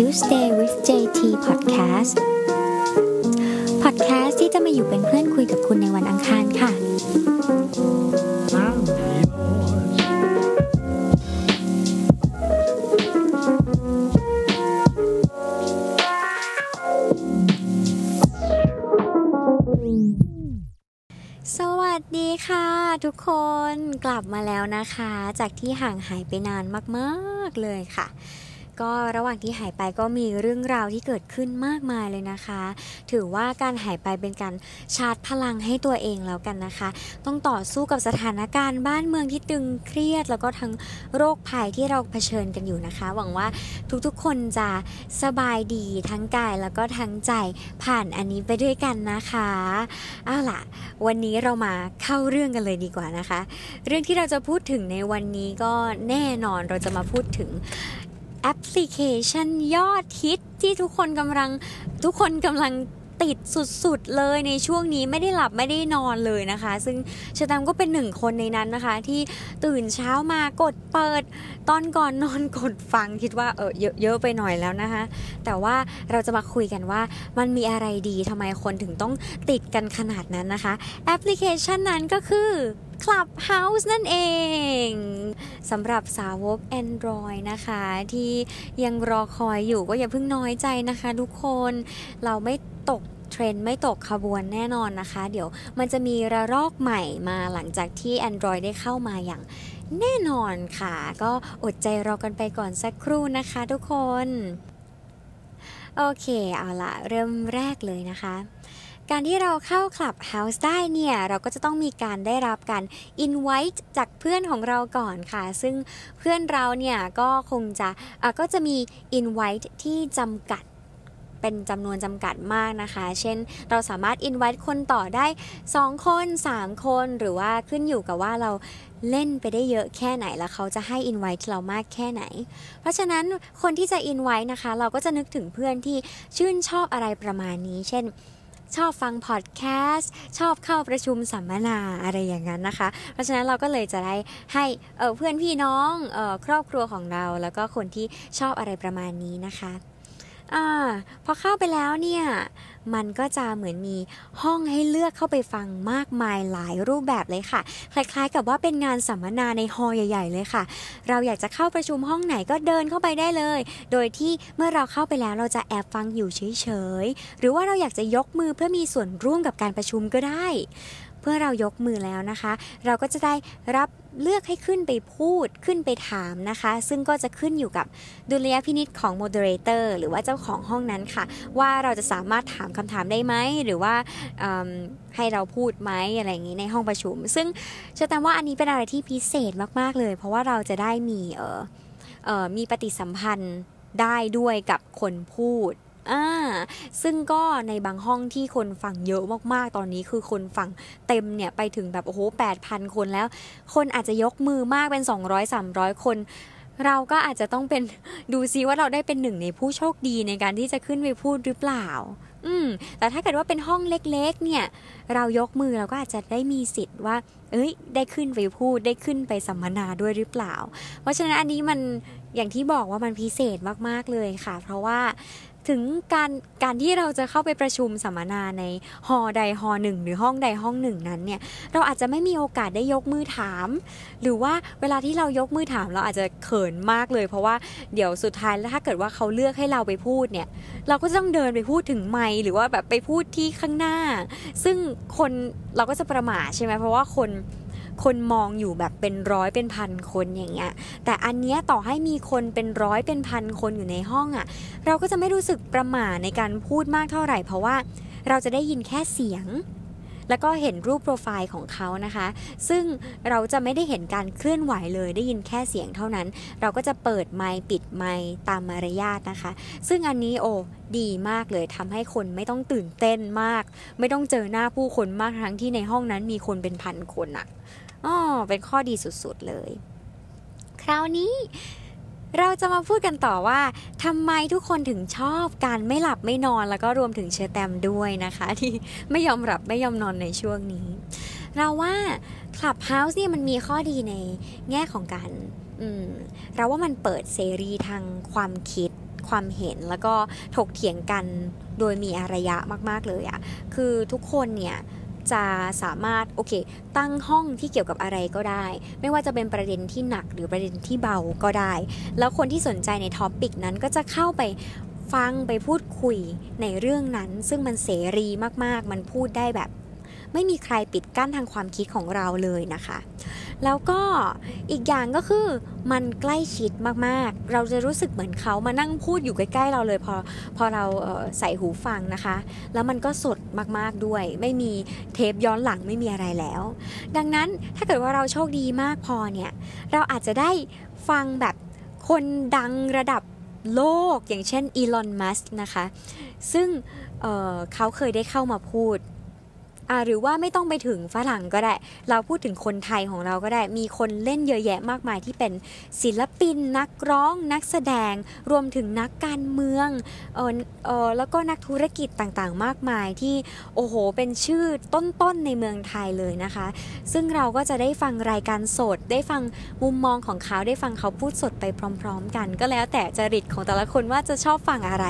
Tuesday with JT Podcast Podcast ที่จะมาอยู่เป็นเพื่อนคุยกับคุณในวันอังคารค่ะ สวัสดีค่ะ ทุกคนกลับมาแล้วนะคะ จากที่ห่างหายไปนานมาก ๆ เลยค่ะ ก็ระหว่างที่หายไปก็มีเรื่องราวที่เกิดขึ้นมากมายเลยนะคะ ถือว่าการหายไปเป็นการชาร์จพลังให้ตัวเองแล้วกันนะคะ ต้องต่อสู้กับสถานการณ์บ้านเมืองที่ตึงเครียด แล้วก็ทั้งโรคภัยที่เราเผชิญกันอยู่นะคะ หวังว่าทุกๆคนจะสบายดีทั้งกายแล้วก็ทั้งใจผ่านอันนี้ไปด้วยกันนะคะเอาล่ะ วันนี้เรามาเข้าเรื่องกันเลยดีกว่านะคะ เรื่องที่เราจะพูดถึงในวันนี้ก็แน่นอนเราจะมาพูดถึง แอปพลิเคชันยอดฮิตที่ทุกคนกำลังทุกคนกำลังติดสุดๆเลยในช่วงนี้ไม่ได้หลับไม่ได้นอนเลยนะคะ ซึ่งชะตามก็เป็นหนึ่งคนในนั้นนะคะ ที่ตื่นเช้ามากดเปิด ตอนก่อนนอนกดฟังคิดว่าเออเยอะเยอะไปหน่อยแล้วนะคะ แต่ว่าเราจะมาคุยกันว่ามันมีอะไรดีทำไมคนถึงต้องติดกันขนาดนั้นนะคะ แอปพลิเคชันนั้นก็คือ Clubhouse นั่นเองสำหรับสาวก Android นะคะ ที่ยังรอคอยอยู่ก็อย่าเพิ่งน้อยใจนะคะทุกคนเราไม่ตกเทรนด์ไม่ตกขบวนแน่นอนนะคะ เดี๋ยวมันจะมีระลอกใหม่มาหลังจากที่ Android ได้เข้ามาอย่างแน่นอนค่ะ ก็อดใจรอกันไปก่อนสักครู่นะคะทุกคน โอเค เอาละเริ่มแรกเลยนะคะ การที่เราเข้า Clubhouse ได้เนี่ย เราก็จะต้องมีการได้รับการ invite จากเพื่อนของเราก่อนค่ะ ซึ่งเพื่อนเราเนี่ยก็คงจะะก็จะมี invite ที่จำกัดเป็นจำนวนจำกัดมากนะคะ เช่น เราสามารถ invite คนต่อได้ 2 คน 3 คน หรือว่าขึ้นอยู่กับว่าเราเล่นไปได้เยอะแค่ไหน แล้วเขาจะให้ invite เรามากแค่ไหน เพราะฉะนั้นคนที่จะ invite นะคะ เราก็จะนึกถึงเพื่อนที่ชื่นชอบอะไรประมาณนี้ เช่น ชอบฟังพอดแคสต์ชอบเข้าประชุมสัมมนาอะไรอย่างนั้นนะคะ เพราะฉะนั้นเราก็เลยจะได้ให้เเพื่อนพี่น้องออครอบครัวของเรา แล้วก็คนที่ชอบอะไรประมาณนี้นะคะอพอเข้าไปแล้วเนี่ย มันก็จะเหมือนมีห้องให้เลือกเข้าไปฟังมากมายหลายรูปแบบเลยค่ะ คล้าย ๆ กับว่าเป็นงานสัมมนาในฮอลใหญ่ ๆ เลยค่ะ เราอยากจะเข้าประชุมห้องไหนก็เดินเข้าไปได้เลย โดยที่เมื่อเราเข้าไปแล้วเราจะแอบฟังอยู่เฉยๆ หรือว่าเราอยากจะยกมือเพื่อมีส่วนร่วมกับการประชุมก็ได้ เพื่อเรายกมือแล้วนะคะ เราก็จะได้รับเลือกให้ขึ้นไปพูดขึ้นไปถามนะคะ ซึ่งก็จะขึ้นอยู่กับดุลยพินิจของ moderator หรือว่าเจ้าของห้องนั้นค่ะ ว่าเราจะสามารถถามคำถามได้ไหม หรือว่าให้เราพูดไหมอะไรอย่างนี้ในห้องประชุม ซึ่งเชื่อแต่ว่าอันนี้เป็นอะไรที่พิเศษมาก ๆ เลย เพราะว่าเราจะได้มีเออเออมีปฏิสัมพันธ์ได้ด้วยกับคนพูด อ่าซึ่งก็ในบางห้องที่คนฟังเยอะมากๆตอนนี้คือคนฟังเต็มเนี่ยไปถึงแบบโอ้โหแปดพันคนแล้ว คนอาจจะยกมือมากเป็น 200 300 คนเราก็อาจจะต้องเป็นดูซิว่าเราได้เป็นหนึ่งในผู้โชคดีในการที่จะขึ้นไปพูดหรือเปล่า อืม แต่ถ้าเกิดว่าเป็นห้องเล็ก ๆ เนี่ย เรายกมือเราก็อาจจะได้มีสิทธิ์ว่า เอ้ย ได้ขึ้นไปพูดได้ขึ้นไปสัมมนาด้วยหรือเปล่า เพราะฉะนั้นอันนี้มันอย่างที่บอกว่ามันพิเศษมากๆเลยค่ะ เพราะว่า ถึงการการที่เราจะเข้าไปประชุมสัมมนาในฮอใดฮอหนึ่งหรือห้องใดห้องหนึ่งนั้นเนี่ยเราอาจจะไม่มีโอกาสได้ยกมือถาม หรือว่าเวลาที่เรายกมือถามเราอาจจะเขินมากเลย เพราะว่าเดี๋ยวสุดท้ายแล้วถ้าเกิดว่าเขาเลือกให้เราไปพูดเนี่ยเราก็ต้องเดินไปพูดถึงไมหรือว่าแบบไปพูดที่ข้างหน้า ซึ่งคนเราก็จะประมาทใช่ไหมเพราะว่าคน คนมองอยู่แบบเป็นร้อยเป็นพันคนอย่างเงี้ย แต่อันเนี้ยต่อให้มีคนเป็นร้อยเป็นพันคนอยู่ในห้องอะ่ะ เราก็จะไม่รู้สึกประหม่าในการพูดมากเท่าไหร่ เพราะว่าเราจะได้ยินแค่เสียง แล้วก็เห็นรูปโปรไฟล์ของเขานะคะ ซึ่งเราจะไม่ได้เห็นการเคลื่อนไหวเลยได้ยินแค่เสียงเท่านั้น เราก็จะเปิดไมค์ปิดไมค์ตามมารยาทนะคะ ซึ่งอันนี้โอ้ดีมากเลยทำให้คนไม่ต้องตื่นเต้นมาก ไม่ต้องเจอหน้าผู้คนมากทั้งที่ในห้องนั้นมีคนเป็นพันคนอะ อ๋อเป็นข้อดีสุดๆเลย คราวนี้เราจะมาพูดกันต่อว่าทำไมทุกคนถึงชอบการไม่หลับไม่นอนแล้วก็รวมถึงเชอร์แตมด้วยนะคะ ที่ไม่ยอมหลับไม่ยอมนอนในช่วงนี้ เราว่า Clubhouse เนี่ยมันมีข้อดีในแง่ของการเราว่ามันเปิดเสรีทางความคิดความเห็นแล้วก็ถกเถียงกันโดยมีอารยะมาก ๆ เลยอะคือทุกคนเนี่ย จะสามารถโอเค ตั้งห้องที่เกี่ยวกับอะไรก็ได้ ไม่ว่าจะเป็นประเด็นที่หนักหรือประเด็นที่เบาก็ได้ แล้วคนที่สนใจในท็อปิกนั้นก็จะเข้าไปฟังไปพูดคุยในเรื่องนั้น ซึ่งมันเสรีมากๆ มันพูดได้แบบ ไม่มีใครปิดกั้นทางความคิดของเราเลยนะคะ แล้วก็อีกอย่างก็คือมันใกล้ชิดมากๆ เราจะรู้สึกเหมือนเขามานั่งพูดอยู่ใกล้ๆเราเลยพอพอเราเใส่หูฟังนะคะ แล้วมันก็สดมากๆด้วย ไม่มีเทปย้อนหลังไม่มีอะไรแล้ว ดังนั้นถ้าเกิดว่าเราโชคดีมากพอเนี่ยเราอาจจะได้ฟังแบบคนดังระดับโลกอย่างเช่นอีลอน มัสก์นะคะ ซึ่งเเขาเคยได้เข้ามาพูด อ่าหรือว่าไม่ต้องไปถึงฝรั่งก็ได้ เราพูดถึงคนไทยของเราก็ได้ มีคนเล่นเยอะแยะมากมายที่เป็นศิลปิน นักร้อง นักแสดง รวมถึงนักการเมืองเออเออแล้วก็นักธุรกิจต่างๆ มากมายที่โอ้โห เป็นชื่อต้นๆในเมืองไทยเลยนะคะ ซึ่งเราก็จะได้ฟังรายการสด ได้ฟังมุมมองของเขาได้ฟังเขาพูดสดไปพร้อม ๆ กัน ก็แล้วแต่จริตของแต่ละคนว่าจะชอบฟังอะไร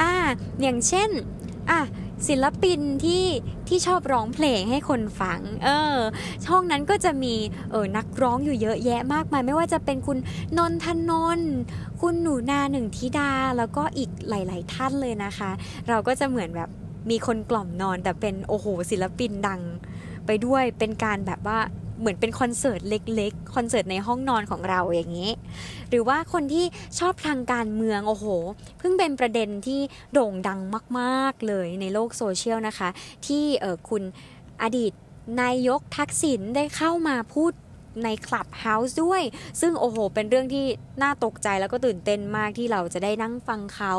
อ่าอย่างเช่นอะ ศิลปินที่ที่ชอบร้องเพลงให้คนฟัง เออ ช่องนั้นก็จะมีเออนักร้องอยู่เยอะแยะมากมาย ไม่ว่าจะเป็นคุณนนทนนท์คุณหนูนาหนึ่งธิดา แล้วก็อีกหลาย ๆ ท่านเลยนะคะ เราก็จะเหมือนแบบมีคนกล่อมนอนแต่เป็นโอ้โหศิลปินดังไปด้วยเป็นการแบบว่า เหมือนเป็นคอนเสิร์ตเล็กๆ คอนเสิร์ตในห้องนอนของเราอย่างนี้ หรือว่าคนที่ชอบทางการเมือง โอ้โห เพิ่งเป็นประเด็นที่โด่งดังมากๆเลยในโลกโซเชียลนะคะ ที่เออคุณอดีตนายกทักษิณได้เข้ามาพูดใน Clubhouse ด้วย ซึ่งโอ้โห เป็นเรื่องที่น่าตกใจแล้วก็ตื่นเต้นมากที่เราจะได้นั่งฟังเขา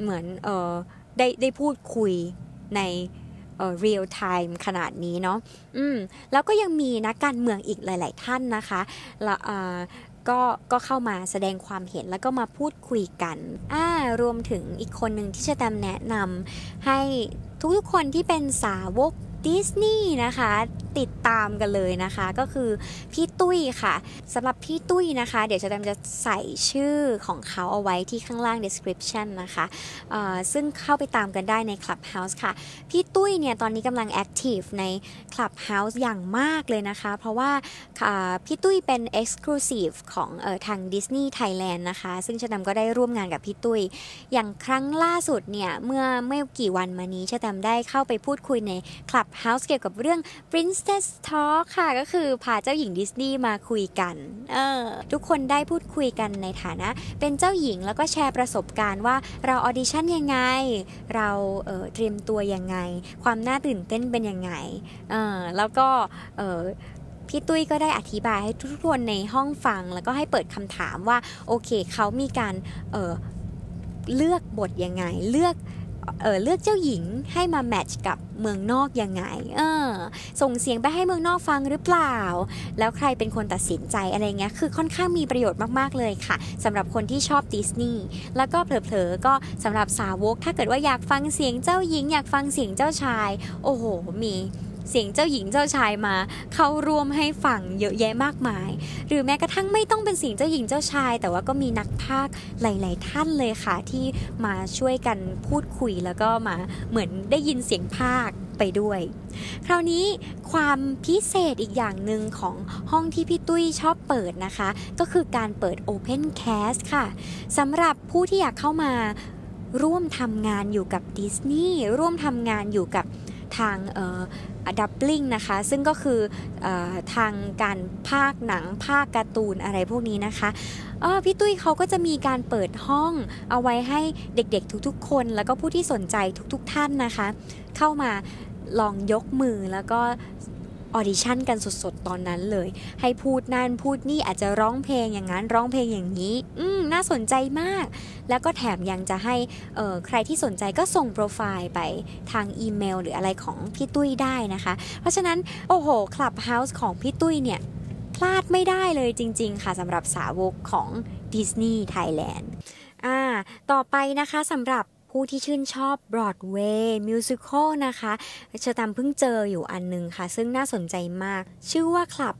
เหมือนเออได้ได้พูดคุยใน real time ขนาดนี้เนาะอืมแล้วก็ยังมีนักการเมืองอีกหลาย ๆ ท่านนะคะละก็ก็เข้ามาแสดงความเห็นแล้วก็มาพูดคุยกันอ่ารวมถึงอีกคนหนึ่งที่จะตามแนะนำให้ทุกๆคนที่เป็นสาวก ดิสนีย์นะคะติดตามกันเลยนะคะ ก็คือพี่ตุ้ยค่ะสำหรับพี่ตุ้ยนะคะ เดี๋ยวจะจะใส่ชื่อของเขาเอาไว้ที่ข้างล่าง description นะคะซึ่งเข้าไปตามกันได้ใน Clubhouse ค่ะ พี่ตุ้ยเนี่ยตอนนี้กำลัง active ใน Clubhouse อย่างมากเลยนะคะ เพราะว่าพี่ตุ้ยเป็น exclusive ของออทาง Disney Thailand นะคะ ซึ่งชะดำก็ได้ร่วมงานกับพี่ตุ้ย อย่างครั้งล่าสุดเนี่ย เมื่อไม่กี่วันมานี้ชะดำได้เข้าไปพูดคุยใน Clubhouse เกี่ยวกับเรื่อง Princess Talk ค่ะ ก็คือพาเจ้าหญิงดิสนีย์มาคุยกันเออทุกคนได้พูดคุยกันในฐานะ เป็นเจ้าหญิงแล้วก็แชร์ประสบการณ์ว่าเรา audition ยังไง เราเตรียมตัวยังไง ความน่าตื่นเต้นเป็นยังไงเออแล้วก็พี่ตุ้ยก็ได้อธิบายให้ทุกคนในห้องฟัง แล้วก็ให้เปิดคำถามว่า โอเคเขามีการเเลือกบทยังไง เลือก เออเลือกเจ้าหญิงให้มาแมทช์กับเมืองนอกยังไง เออ ส่งเสียงไปให้เมืองนอกฟังหรือเปล่า แล้วใครเป็นคนตัดสินใจอะไรเงี้ย คือค่อนข้างมีประโยชน์มากๆเลยค่ะสำหรับคนที่ชอบดิสนีย์ แล้วก็เผลอๆ ก็สำหรับสาวก ถ้าเกิดว่าอยากฟังเสียงเจ้าหญิง อยากฟังเสียงเจ้าชาย โอ้โห มี เสียงเจ้าหญิงเจ้าชายมา เข้าร่วมให้ฟังเยอะแยะมากมาย หรือแม้กระทั่งไม่ต้องเป็นเสียงเจ้าหญิงเจ้าชาย แต่ว่าก็มีนักพากย์หลาย ๆ ท่านเลยค่ะ ที่มาช่วยกันพูดคุยแล้วก็มาเหมือนได้ยินเสียงพากย์ไปด้วย คราวนี้ความพิเศษอีกอย่างหนึ่งของห้องที่พี่ตุ้ยชอบเปิดนะคะ ก็คือการเปิด Open Cast ค่ะสำหรับผู้ที่อยากเข้ามาร่วมทำงานอยู่กับดิสนีย์ร่วมทำงานอยู่กับทาง dubbing นะคะ ซึ่งก็คืออทางการพากย์หนังพากย์การ์ตูนอะไรพวกนี้นะคะพี่ตุ้ยเขาก็จะมีการเปิดห้องเอาไว้ให้เด็กๆทุกๆ คน แล้วก็ผู้ที่สนใจทุกๆท่านนะคะ เข้ามาลองยกมือแล้วก็ audition กันสดๆ ตอนนั้นเลย ให้พูดนั่นพูดนี่อาจจะร้องเพลงอย่างนั้นร้องเพลงอย่างนี้ อืมน่าสนใจมาก แล้วก็แถมยังจะให้ใครที่สนใจก็ส่งโปรไฟล์ไปทางอีเมล หรืออะไรของพี่ตุ้ยได้นะคะ เพราะฉะนั้นโอ้โห Clubhouse ของพี่ตุ้ยเนี่ยพลาดไม่ได้เลยจริง ๆ ค่ะสำหรับสาวกของ Disney Thailand อ่าต่อไปนะคะสำหรับ ผู้ที่ชื่นชอบ Broadway musical นะคะเชะตามเพิ่งเจออยู่อันนึงค่ะ ซึ่งน่าสนใจมาก ชื่อว่าคลับ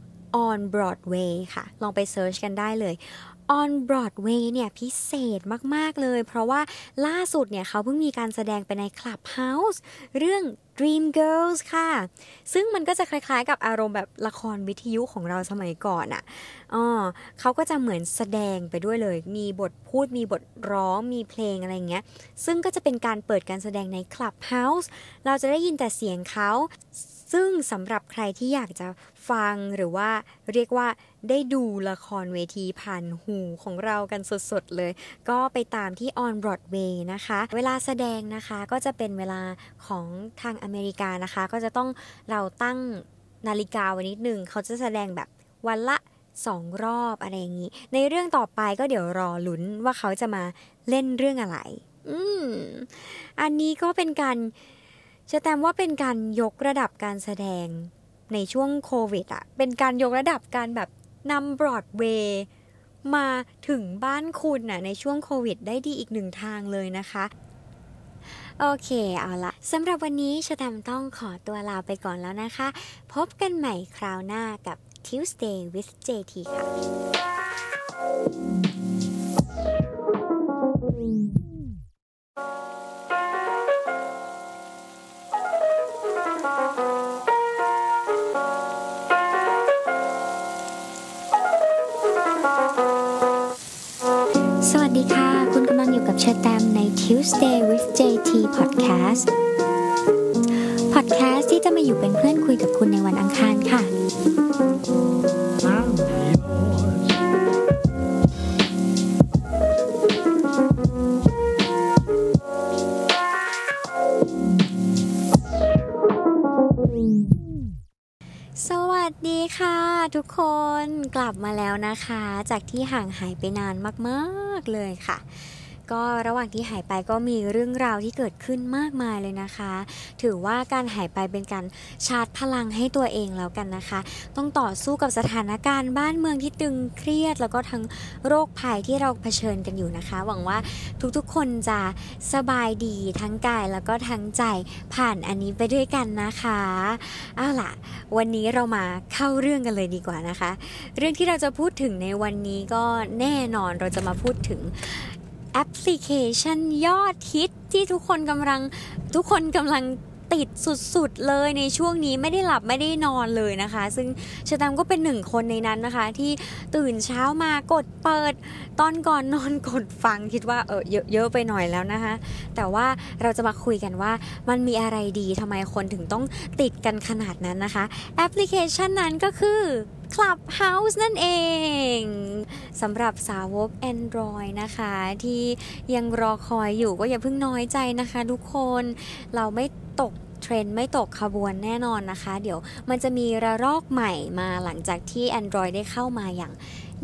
on Broadway ค่ะ ลองไป search กันได้เลย on Broadway เนี่ยพิเศษมาก ๆ เลย เพราะว่าล่าสุดเนี่ยเขาเพิ่งมีการแสดงไปในคลับเฮาส์เรื่อง Dream Girls ค่ะ ซึ่งมันก็จะคล้ายๆ กับอารมณ์แบบละครวิทยุของเราสมัยก่อนอะ่ะอ๋อเขาก็จะเหมือนแสดงไปด้วยเลย มีบทพูด มีบทร้อง มีเพลงอะไรเงี้ย ซึ่งก็จะเป็นการเปิดการแสดงใน Clubhouse เราจะได้ยินแต่เสียงเขา ซึ่งสำหรับใครที่อยากจะฟังหรือว่าเรียกว่าได้ดูละครเวทีผ่านหูของเรากันสดๆเลย ก็ไปตามที่ On Broadway นะคะ เวลาแสดงนะคะก็จะเป็นเวลาของทางอเมริกานะคะ ก็จะต้องเราตั้งนาฬิกาไว้นิดนึง เขาจะแสดงแบบวันละสองรอบอะไรอย่างนี้ ในเรื่องต่อไปก็เดี๋ยวรอลุ้นว่าเขาจะมาเล่นเรื่องอะไร อืม อันนี้ก็เป็นการ จะแตมว่าเป็นการยกระดับการแสดงในช่วงโควิดอะเป็นการยกระดับการแบบนำบรอดเวย์มาถึงบ้านคุณน่ะในช่วงโควิดได้ดีอีกหนึ่งทางเลยนะคะ โอเคเอาละสำหรับวันนี้ชแตมต้องขอตัวลาไปก่อนแล้วนะคะ พบกันใหม่คราวหน้ากับ Tuesday with JT ค่ะ Tuesday with JT Podcast Podcast ที่จะมาอยู่เป็นเพื่อนคุยกับคุณในวันอังคารค่ะ สวัสดีค่ะ ทุกคนกลับมาแล้วนะคะ จากที่ห่างหายไปนานมาก ๆ เลยค่ะ ก็ระหว่างที่หายไปก็มีเรื่องราวที่เกิดขึ้นมากมายเลยนะคะ ถือว่าการหายไปเป็นการชาร์จพลังให้ตัวเองแล้วกันนะคะ ต้องต่อสู้กับสถานการณ์บ้านเมืองที่ตึงเครียด แล้วก็ทั้งโรคภัยที่เราเผชิญกันอยู่นะคะ หวังว่าทุกๆคนจะสบายดีทั้งกายแล้วก็ทั้งใจผ่านอันนี้ไปด้วยกันนะคะเอาล่ะ วันนี้เรามาเข้าเรื่องกันเลยดีกว่านะคะ เรื่องที่เราจะพูดถึงในวันนี้ก็แน่นอนเราจะมาพูดถึง แอปพลิเคชันยอดฮิตที่ทุกคนกำลังทุกคนกำลังติดสุดๆเลยในช่วงนี้ไม่ได้หลับไม่ได้นอนเลยนะคะ ซึ่งชแตมก็เป็นหนึ่งคนในนั้นนะคะ ที่ตื่นเช้ามากดเปิด ตอนก่อนนอนกดฟังคิดว่าเออเยอะๆไปหน่อยแล้วนะคะ แต่ว่าเราจะมาคุยกันว่ามันมีอะไรดีทำไมคนถึงต้องติดกันขนาดนั้นนะคะ แอปพลิเคชันนั้นก็คือ Clubhouse นั่นเองสำหรับสาวก Android นะคะ ที่ยังรอคอยอยู่ก็อย่าเพิ่งน้อยใจนะคะทุกคนเราไม่ตกเทรนด์ไม่ตกขบวนแน่นอนนะคะ เดี๋ยวมันจะมีระลอกใหม่มาหลังจากที่ Android ได้เข้ามาอย่าง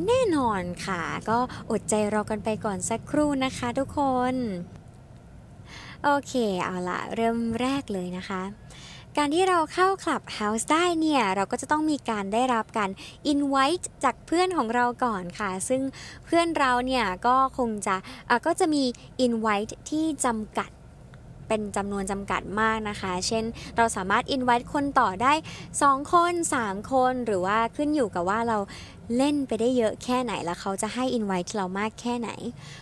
แน่นอนค่ะ ก็อดใจรอกันไปก่อนสักครู่นะคะทุกคน โอเคเอาละเริ่มแรกเลยนะคะ การที่เราเข้า Clubhouse ได้เนี่ย เราก็จะต้องมีการได้รับการ invite จากเพื่อนของเราก่อนค่ะ ซึ่งเพื่อนเราเนี่ยก็คงจะะก็จะมี invite ที่จำกัดเป็นจำนวนจำกัดมากนะคะ เช่น เราสามารถ invite คนต่อได้ 2 คน 3 คน หรือว่าขึ้นอยู่กับว่าเราเล่นไปได้เยอะแค่ไหน แล้วเขาจะให้ invite เรามากแค่ไหน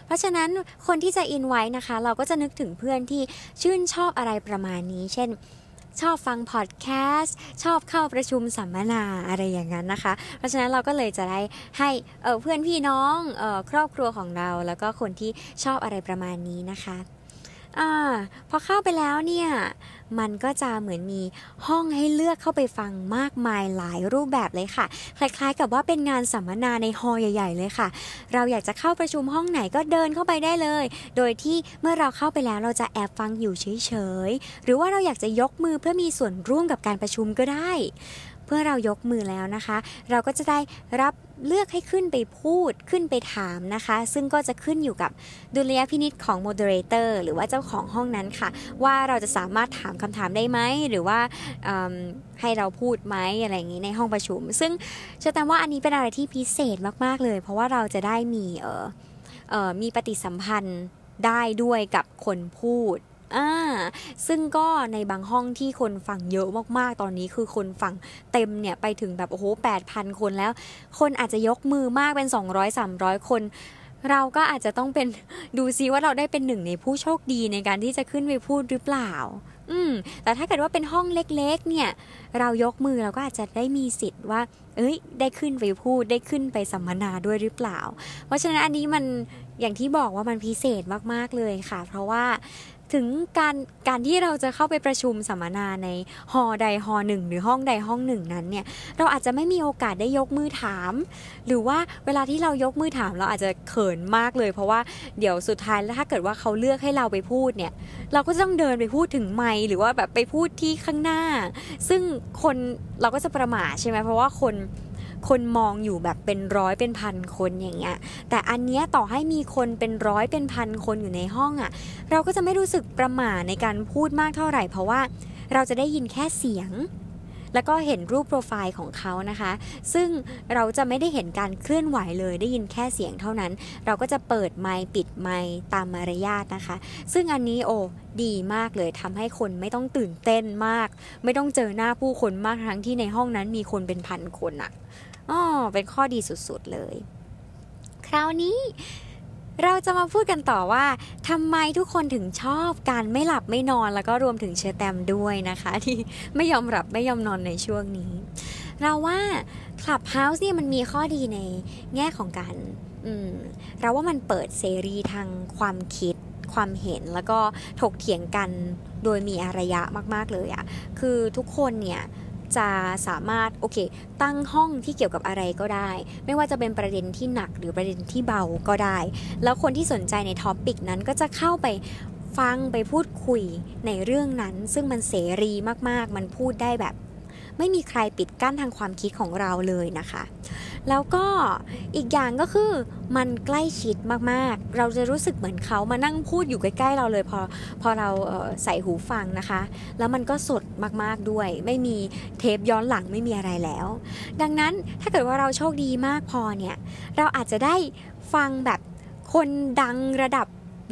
เพราะฉะนั้นคนที่จะ invite นะคะ เราก็จะนึกถึงเพื่อนที่ชื่นชอบอะไรประมาณนี้ เช่น ชอบฟังพอดแคสต์ชอบเข้าประชุมสัมมนาอะไรอย่างนั้นนะคะ เพราะฉะนั้นเราก็เลยจะได้ให้เเพื่อนพี่น้องออครอบครัวของเรา แล้วก็คนที่ชอบอะไรประมาณนี้นะคะอพอเข้าไปแล้วเนี่ย มันก็จะเหมือนมีห้องให้เลือกเข้าไปฟังมากมายหลายรูปแบบเลยค่ะ คล้ายๆ กับว่าเป็นงานสัมมนาในฮอลใหญ่ ๆ เลยค่ะ เราอยากจะเข้าประชุมห้องไหนก็เดินเข้าไปได้เลย โดยที่เมื่อเราเข้าไปแล้วเราจะแอบฟังอยู่เฉยๆ หรือว่าเราอยากจะยกมือเพื่อมีส่วนร่วมกับการประชุมก็ได้ เพื่อเรายกมือแล้วนะคะ เราก็จะได้รับเลือกให้ขึ้นไปพูดขึ้นไปถามนะคะ ซึ่งก็จะขึ้นอยู่กับดุลยพินิจของ moderator หรือว่าเจ้าของห้องนั้นค่ะ ว่าเราจะสามารถถามคำถามได้ไหม หรือว่าให้เราพูดไหมอะไรอย่างนี้ในห้องประชุม ซึ่งเชื่อแต่ว่าอันนี้เป็นอะไรที่พิเศษมากๆเลย เพราะว่าเราจะได้มีเออเออมีปฏิสัมพันธ์ได้ด้วยกับคนพูด อ่าซึ่งก็ในบางห้องที่คนฟังเยอะมากๆ ตอนนี้คือคนฟังเต็มเนี่ยไปถึงแบบโอ้โห8,000 คนแล้ว คนอาจจะยกมือมากเป็น 200-300 คนเราก็อาจจะต้องเป็นดูซิว่าเราได้เป็นหนึ่งในผู้โชคดีในการที่จะขึ้นไปพูดหรือเปล่า อืม แต่ถ้าเกิดว่าเป็นห้องเล็ก ๆ เนี่ย เรายกมือเราก็อาจจะได้มีสิทธิ์ว่า เอ้ย ได้ขึ้นไปพูดได้ขึ้นไปสัมมนาด้วยหรือเปล่า เพราะฉะนั้นอันนี้มันอย่างที่บอกว่ามันพิเศษมากๆเลยค่ะ เพราะว่า ถึงการการที่เราจะเข้าไปประชุมสัมมนาในหอใดหอหนึ่งหรือห้องใดห้องหนึ่งนั้นเนี่ยเราอาจจะไม่มีโอกาสได้ยกมือถาม หรือว่าเวลาที่เรายกมือถามเราอาจจะเขินมากเลย เพราะว่าเดี๋ยวสุดท้ายแล้วถ้าเกิดว่าเขาเลือกให้เราไปพูดเนี่ยเราก็ต้องเดินไปพูดถึงไมหรือว่าแบบไปพูดที่ข้างหน้า ซึ่งคนเราก็จะประมาทใช่ไหมเพราะว่าคน คนมองอยู่แบบเป็นร้อยเป็นพันคนอย่างเงี้ย แต่อันเนี้ยต่อให้มีคนเป็นร้อยเป็นพันคนอยู่ในห้องอะ่ะ เราก็จะไม่รู้สึกประหม่าในการพูดมากเท่าไหร่ เพราะว่าเราจะได้ยินแค่เสียงแล้วก็เห็นรูปโปรไฟล์ของเขานะคะ ซึ่งเราจะไม่ได้เห็นการเคลื่อนไหวเลย ได้ยินแค่เสียงเท่านั้น เราก็จะเปิดไมค์ปิดไมค์ตามมารยาทนะคะ ซึ่งอันนี้โอ้ดีมากเลยทำให้คนไม่ต้องตื่นเต้นมาก ไม่ต้องเจอหน้าผู้คนมากทั้งที่ในห้องนั้นมีคนเป็นพันคนอะ อ๋อเป็นข้อดีสุดๆเลย คราวนี้เราจะมาพูดกันต่อว่าทำไมทุกคนถึงชอบการไม่หลับไม่นอนแล้วก็รวมถึงเชอร์แตมด้วยนะคะ ที่ไม่ยอมหลับไม่ยอมนอนในช่วงนี้ เราว่าคลับเฮาส์เนี่ยมันมีข้อดีในแง่ของการเราว่ามันเปิดเสรีทางความคิดความเห็นแล้วก็ถกเถียงกันโดยมีอารยะมาก ๆ เลยอะคือทุกคนเนี่ย จะสามารถโอเค ตั้งห้องที่เกี่ยวกับอะไรก็ได้ ไม่ว่าจะเป็นประเด็นที่หนักหรือประเด็นที่เบาก็ได้ แล้วคนที่สนใจใน topic นั้นก็จะเข้าไปฟังไปพูดคุยในเรื่องนั้น ซึ่งมันเสรีมากๆ มันพูดได้แบบ ไม่มีใครปิดกั้นทางความคิดของเราเลยนะคะ แล้วก็อีกอย่างก็คือมันใกล้ชิดมากๆ เราจะรู้สึกเหมือนเขามานั่งพูดอยู่ใกล้ๆเราเลยพอพอเราใส่หูฟังนะคะ แล้วมันก็สดมากๆด้วย ไม่มีเทปย้อนหลังไม่มีอะไรแล้ว ดังนั้นถ้าเกิดว่าเราโชคดีมากพอเนี่ยเราอาจจะได้ฟังแบบคนดังระดับ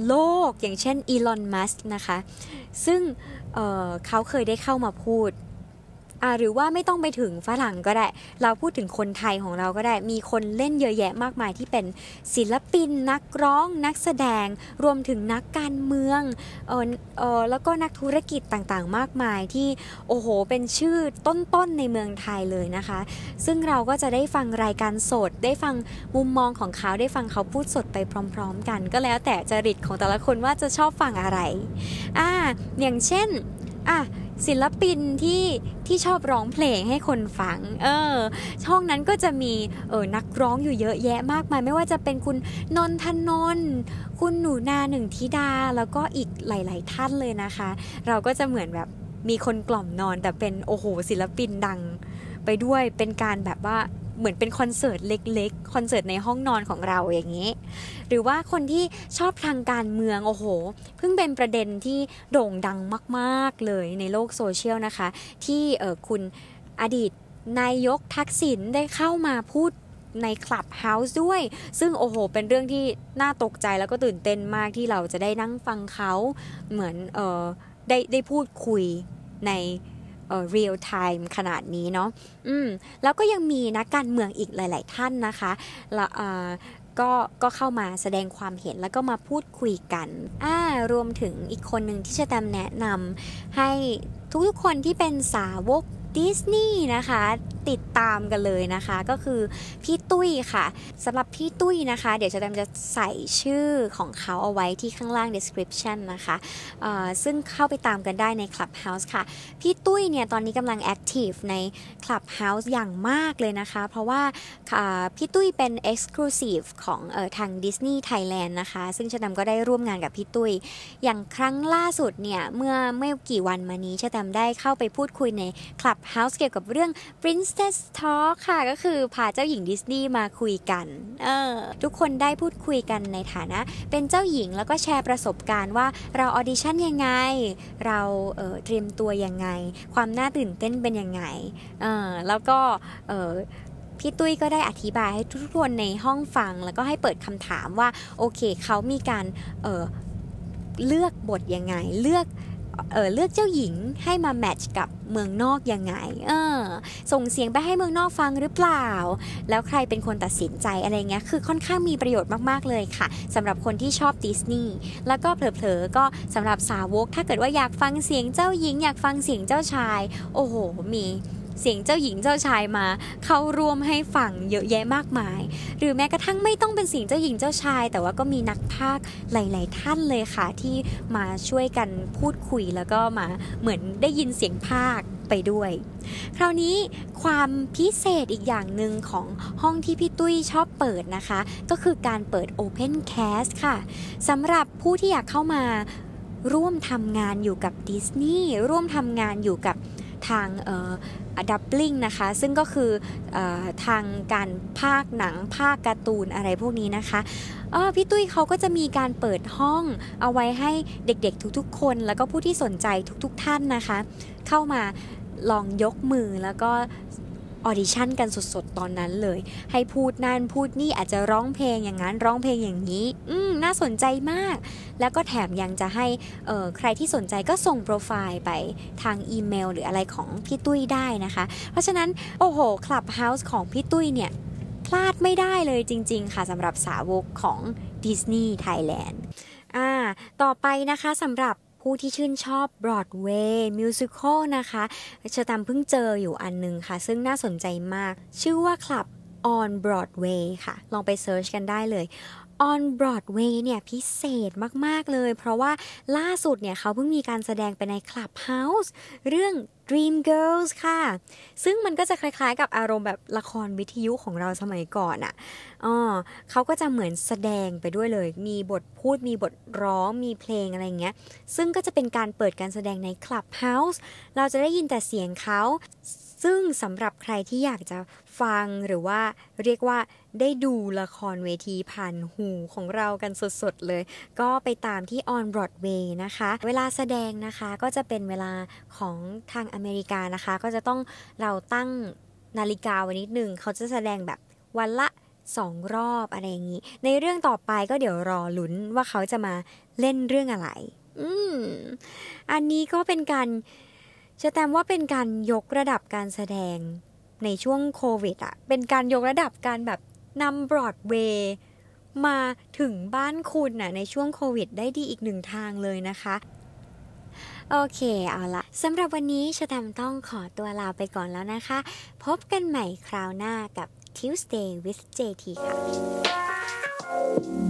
โลกอย่างเช่นอีลอน มัสก์นะคะ ซึ่งเเขาเคยได้เข้ามาพูด อ่าหรือว่าไม่ต้องไปถึงฝรั่งก็ได้ เราพูดถึงคนไทยของเราก็ได้ มีคนเล่นเยอะแยะมากมายที่เป็นศิลปิน นักร้อง นักแสดง รวมถึงนักการเมืองเออเออแล้วก็นักธุรกิจต่างๆ มากมายที่โอ้โหเป็นชื่อต้นๆในเมืองไทยเลยนะคะ ซึ่งเราก็จะได้ฟังรายการสด ได้ฟังมุมมองของเขาได้ฟังเขาพูดสดไปพร้อม ๆ กัน ก็แล้วแต่จริตของแต่ละคนว่าจะชอบฟังอะไรอ่าอย่างเช่นอะ ศิลปินที่ที่ชอบร้องเพลงให้คนฟัง เออ ช่องนั้นก็จะมีเออนักร้องอยู่เยอะแยะมากมาย ไม่ว่าจะเป็นคุณนนทนนท์คุณหนูนาหนึ่งธิดา แล้วก็อีกหลาย ๆ ท่านเลยนะคะ เราก็จะเหมือนแบบมีคนกล่อมนอนแต่เป็นโอ้โหศิลปินดังไปด้วยเป็นการแบบว่า เหมือนเป็นคอนเสิร์ตเล็กๆ คอนเสิร์ตในห้องนอนของเราอย่างนี้ หรือว่าคนที่ชอบทางการเมือง โอ้โห เพิ่งเป็นประเด็นที่โด่งดังมากๆเลยในโลกโซเชียลนะคะ ที่เออคุณอดีตนายกทักษิณได้เข้ามาพูดใน Clubhouse ด้วย ซึ่งโอ้โห เป็นเรื่องที่น่าตกใจแล้วก็ตื่นเต้นมากที่เราจะได้นั่งฟังเขาเหมือนเออได้ได้พูดคุยใน real time ขนาดนี้เนาะอืมแล้วก็ยังมีนักการเมืองอีกหลาย ๆ ท่านนะคะละก็ก็เข้ามาแสดงความเห็นแล้วก็มาพูดคุยกันอ่ารวมถึงอีกคนหนึ่งที่จะตามแนะนำให้ทุกๆคนที่เป็นสาวก ดิสนีย์นะคะติดตามกันเลยนะคะก็คือพี่ตุ้ยค่ะสำหรับพี่ตุ้ยนะคะ เดี๋ยวจะจะใส่ชื่อของเขาเอาไว้ที่ข้างล่าง description นะคะซึ่งเข้าไปตามกันได้ใน Clubhouse ค่ะ พี่ตุ้ยเนี่ยตอนนี้กำลัง active ใน Clubhouse อย่างมากเลยนะคะ เพราะว่าพี่ตุ้ยเป็น exclusive ของออทาง Disney Thailand นะคะ ซึ่งชะตมก็ได้ร่วมงานกับพี่ตุ้ย อย่างครั้งล่าสุดเนี่ยเมื่อไม่กี่วันมานี้ชะตมได้เข้าไปพูดคุยใน Club เฮาส์เกี่ยวกับเรื่อง Princess Talk ค่ะ ก็คือพาเจ้าหญิงดิสนีย์มาคุยกันเออทุกคนได้พูดคุยกันในฐานะ เป็นเจ้าหญิงแล้วก็แชร์ประสบการณ์ว่าเราออดิชั่นยังไง เราเตรียมตัวยังไง ความน่าตื่นเต้นเป็นยังไงเออแล้วก็พี่ตุ้ยก็ได้อธิบายให้ทุกคนในห้องฟัง แล้วก็ให้เปิดคำถามว่า โอเคเขามีการเลือกบทยังไง เลือก เเลือกเจ้าหญิงให้มาแมทช์กับเมืองนอกยังไง เออ ส่งเสียงไปให้เมืองนอกฟังหรือเปล่า แล้วใครเป็นคนตัดสินใจอะไรเงี้ย คือค่อนข้างมีประโยชน์มากๆเลยค่ะสำหรับคนที่ชอบดิสนีย์ แล้วก็เผลอๆ ก็สำหรับสาวก ถ้าเกิดว่าอยากฟังเสียงเจ้าหญิง อยากฟังเสียงเจ้าชาย โอ้โห มี เสียงเจ้าหญิงเจ้าชายมา เข้าร่วมให้ฟังเยอะแยะมากมาย หรือแม้กระทั่งไม่ต้องเป็นเสียงเจ้าหญิงเจ้าชาย แต่ว่าก็มีนักพากย์หลาย ๆ ท่านเลยค่ะ ที่มาช่วยกันพูดคุยแล้วก็มาเหมือนได้ยินเสียงพากย์ไปด้วย คราวนี้ความพิเศษอีกอย่างหนึ่งของห้องที่พี่ตุ้ยชอบเปิดนะคะ ก็คือการเปิด Open Cast ค่ะสำหรับผู้ที่อยากเข้ามาร่วมทำงานอยู่กับดิสนีย์ร่วมทำงานอยู่กับ ทาง dubbing นะคะ ซึ่งก็คืออทางการพากย์หนังพากย์การ์ตูนอะไรพวกนี้นะคะพี่ตุ้ยเขาก็จะมีการเปิดห้องเอาไว้ให้เด็กๆทุกๆ คน แล้วก็ผู้ที่สนใจทุกๆท่านนะคะ เข้ามาลองยกมือแล้วก็ ออดิชั่นกันสดๆ ตอนนั้นเลย ให้พูดนั่นพูดนี่อาจจะร้องเพลงอย่างนั้นร้องเพลงอย่างนี้ อืมน่าสนใจมาก แล้วก็แถมยังจะให้ใครที่สนใจก็ส่งโปรไฟล์ไปทางอีเมล หรืออะไรของพี่ตุ้ยได้นะคะ เพราะฉะนั้นโอ้โห Clubhouse ของพี่ตุ้ยเนี่ยพลาดไม่ได้เลยจริง ๆ ค่ะสำหรับสาวกของ Disney Thailand อ่าต่อไปนะคะสำหรับ ผู้ที่ชื่นชอบ Broadway musical นะคะเชะตามเพิ่งเจออยู่อันนึงค่ะ ซึ่งน่าสนใจมาก ชื่อว่าคลับ on Broadway ค่ะ ลองไป search กันได้เลย on Broadway เนี่ยพิเศษมาก ๆ เลย เพราะว่าล่าสุดเนี่ยเขาเพิ่งมีการแสดงไปใน Clubhouse เรื่อง Dream Girls ค่ะ ซึ่งมันก็จะคล้ายๆ กับอารมณ์แบบละครวิทยุของเราสมัยก่อนอะ่ะอ๋อเขาก็จะเหมือนแสดงไปด้วยเลย มีบทพูดมีบทร้องมีเพลงอะไรเงี้ย ซึ่งก็จะเป็นการเปิดการแสดงในคลับเฮาส์เราจะได้ยินแต่เสียงเขา ซึ่งสำหรับใครที่อยากจะฟังหรือว่าเรียกว่าได้ดูละครเวทีผ่านหูของเรากันสดๆเลย ก็ไปตามที่ On Broadway นะคะ เวลาแสดงนะคะก็จะเป็นเวลาของทางอเมริกานะคะ ก็จะต้องเราตั้งนาฬิกาไว้นิดนึง เขาจะแสดงแบบวันละสองรอบอะไรอย่างนี้ ในเรื่องต่อไปก็เดี๋ยวรอลุ้นว่าเขาจะมาเล่นเรื่องอะไร อืม อันนี้ก็เป็นการ จะแตมว่าเป็นการยกระดับการแสดงในช่วงโควิดอะเป็นการยกระดับการแบบนำบรอดเวย์มาถึงบ้านคุณน่ะในช่วงโควิดได้ดีอีกหนึ่งทางเลยนะคะ โอเคเอาละสำหรับวันนี้ชแตมต้องขอตัวลาไปก่อนแล้วนะคะ พบกันใหม่คราวหน้ากับ Tuesday with JT ค่ะ